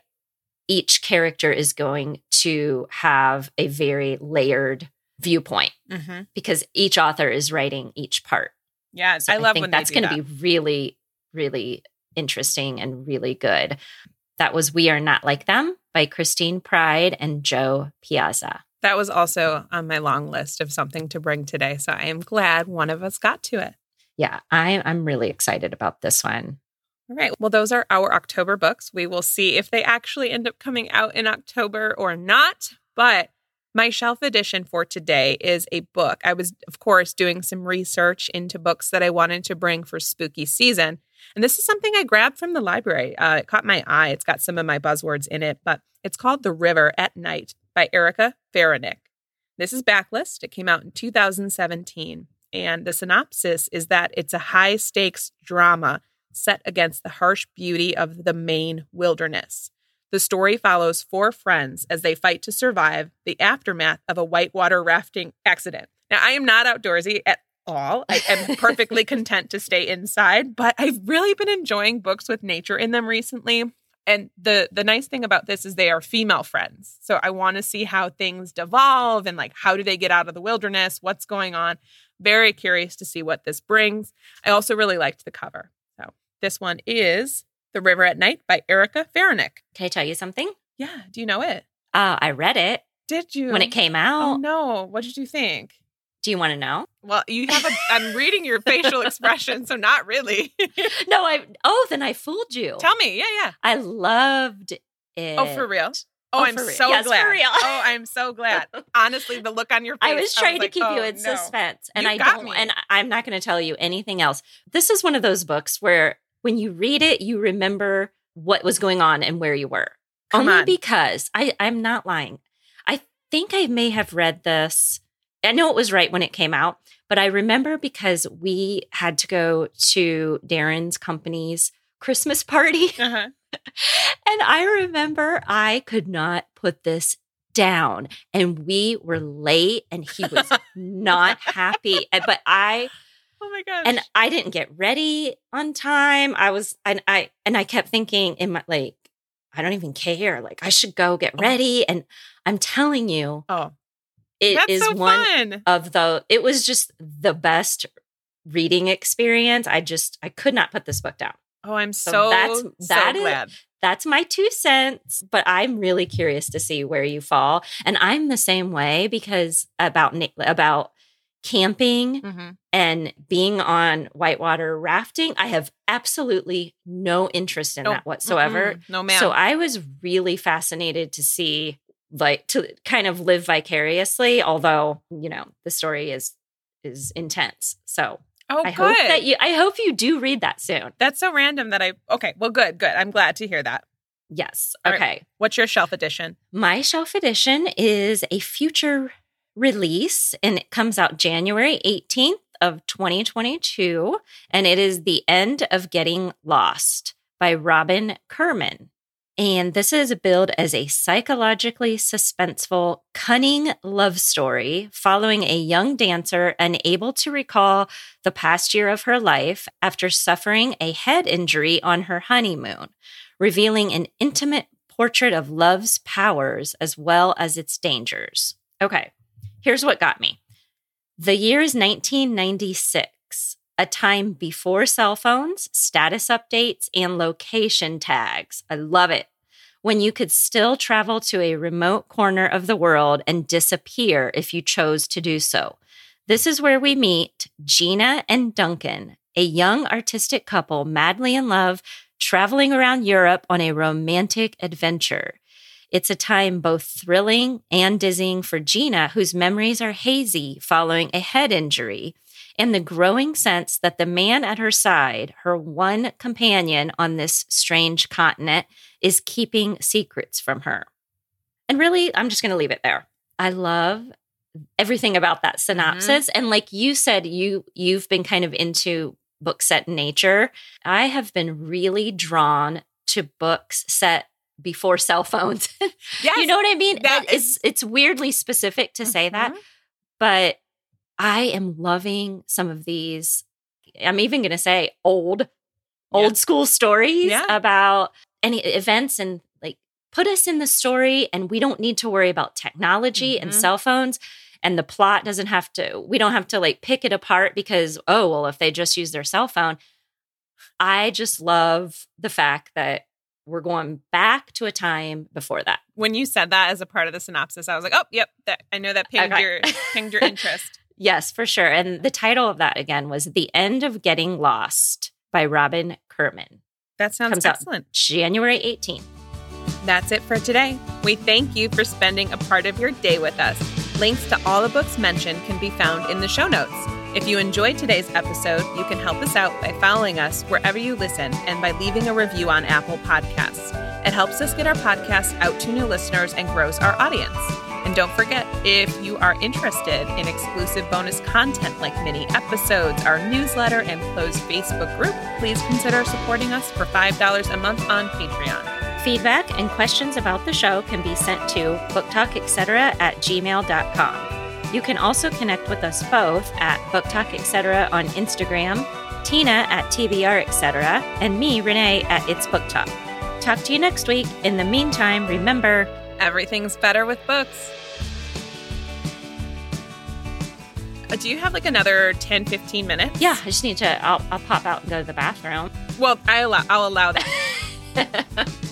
each character is going to have a very layered viewpoint mm-hmm. because each author is writing each part. Yeah, so I love I think that's going to that. be really, really interesting and really good. That was We Are Not Like Them by Christine Pride and Jo Piazza. That was also on my long list of something to bring today. So I am glad one of us got to it. Yeah, I, I'm really excited about this one. All right. Well, those are our October books. We will see if they actually end up coming out in October or not. But my shelf edition for today is a book. I was, of course, doing some research into books that I wanted to bring for spooky season. And this is something I grabbed from the library. Uh, it caught my eye. It's got some of my buzzwords in it, but it's called The River at Night by Erica Ferencik. This is Backlist. It came out in 2017. And the synopsis is that it's a high stakes drama set against the harsh beauty of the Maine wilderness. The story follows four friends as they fight to survive the aftermath of a whitewater rafting accident. Now, I am not outdoorsy at all. I am perfectly content to stay inside, but I've really been enjoying books with nature in them recently. And the the nice thing about this is they are female friends. So I want to see how things devolve and like how do they get out of the wilderness? What's going on? Very curious to see what this brings. I also really liked the cover. So this one is The River at Night by Erica Ferencik. Can I tell you something? Yeah. Do you know it? Uh, I read it Did you? when it came Oh out. no. What did you think? Do you want to know? Well, you have a I'm reading your facial expression, so not really. No, I. Oh, then I fooled you. Tell me. Yeah, yeah. I loved it. Oh, for real? Oh, Oh, I'm so Yes, for glad. real. oh, I'm so glad. Honestly, the look on your face. I was trying like, to keep you oh, in no. suspense, and You I got don't. me. And I'm not going to tell you anything else. This is one of those books where, when you read it, you remember what was going on and where you were. Come Only on. because I, I'm not lying. I think I may have read this. I know it was right when it came out, but I remember because we had to go to Darren's company's Christmas party. Uh-huh. And I remember I could not put this down. And we were late and he was not happy. But I Oh my gosh. and I didn't get ready on time. I was and I and I kept thinking in my like, I don't even care. Like I should go get Oh. ready. And I'm telling you, oh, it that's is so one fun. of the it was just the best reading experience. I just I could not put this book down. Oh, I'm So so that's- so that is- glad. that's my two cents but i'm really curious to see where you fall and i'm the same way because about about camping Mhm. and being on whitewater rafting i have absolutely no interest in Nope. that whatsoever Mm-mm. No, ma'am. so i was really fascinated to see like to kind of live vicariously although you know the story is is intense so oh, i good. hope that you i hope you do read that soon that's so random that I. Okay, well, good, good. I'm glad to hear that. yes All right. okay What's your shelf edition? My shelf edition is a future release and it comes out January 18th of 2022 and it is The End of Getting Lost by Robin Kirman. And this is billed as a psychologically suspenseful, cunning love story following a young dancer unable to recall the past year of her life after suffering a head injury on her honeymoon, revealing an intimate portrait of love's powers as well as its dangers. Okay, here's what got me. The year is 1996, a time before cell phones, status updates, and location tags. I love it. When you could still travel to a remote corner of the world and disappear if you chose to do so. This is where we meet Gina and Duncan, a young artistic couple madly in love traveling around Europe on a romantic adventure. It's a time both thrilling and dizzying for Gina, whose memories are hazy following a head injury, and the growing sense that the man at her side, her one companion on this strange continent, is keeping secrets from her. And really, I'm just going to leave it there. I love everything about that synopsis and like you said you you've been kind of into books set in nature. I have been really drawn to books set before cell phones. Yes. you know what I mean? that That is it's weirdly specific to say that, Mhm. but I am loving some of these. I'm even going to say old, old school stories Yeah. about any events and like put us in the story, and we don't need to worry about technology and Mhm. cell phones. And the plot doesn't have to, we don't have to like pick it apart because, oh, well, if they just use their cell phone. I just love the fact that we're going back to a time before that. When you said that as a part of the synopsis, I was like, oh, yep, that, I know that pinged Okay. your pinged your interest. Yes, for sure. And the title of that again was The End of Getting Lost by Robin Kirman, That sounds Comes excellent. January 18th. That's it for today. We thank you for spending a part of your day with us. Links to all the books mentioned can be found in the show notes. If you enjoyed today's episode, you can help us out by following us wherever you listen and by leaving a review on Apple Podcasts. It helps us get our podcast out to new listeners and grows our audience. And don't forget, if you are interested in exclusive bonus content like mini episodes, our newsletter, and closed Facebook group, please consider supporting us for $5 a month on Patreon. Feedback and questions about the show can be sent to booktalketc at gmail.com. You can also connect with us both at Book Talk Etc. on Instagram, Tina at TBR etc., and me, Renee, at It's Book Talk. Talk to you next week. In the meantime, remember Everything's better with books. Uh, do you have like another 10, 15 minutes? Yeah, I just need to. I'll, I'll pop out and go to the bathroom. Well, I allow, I'll allow that.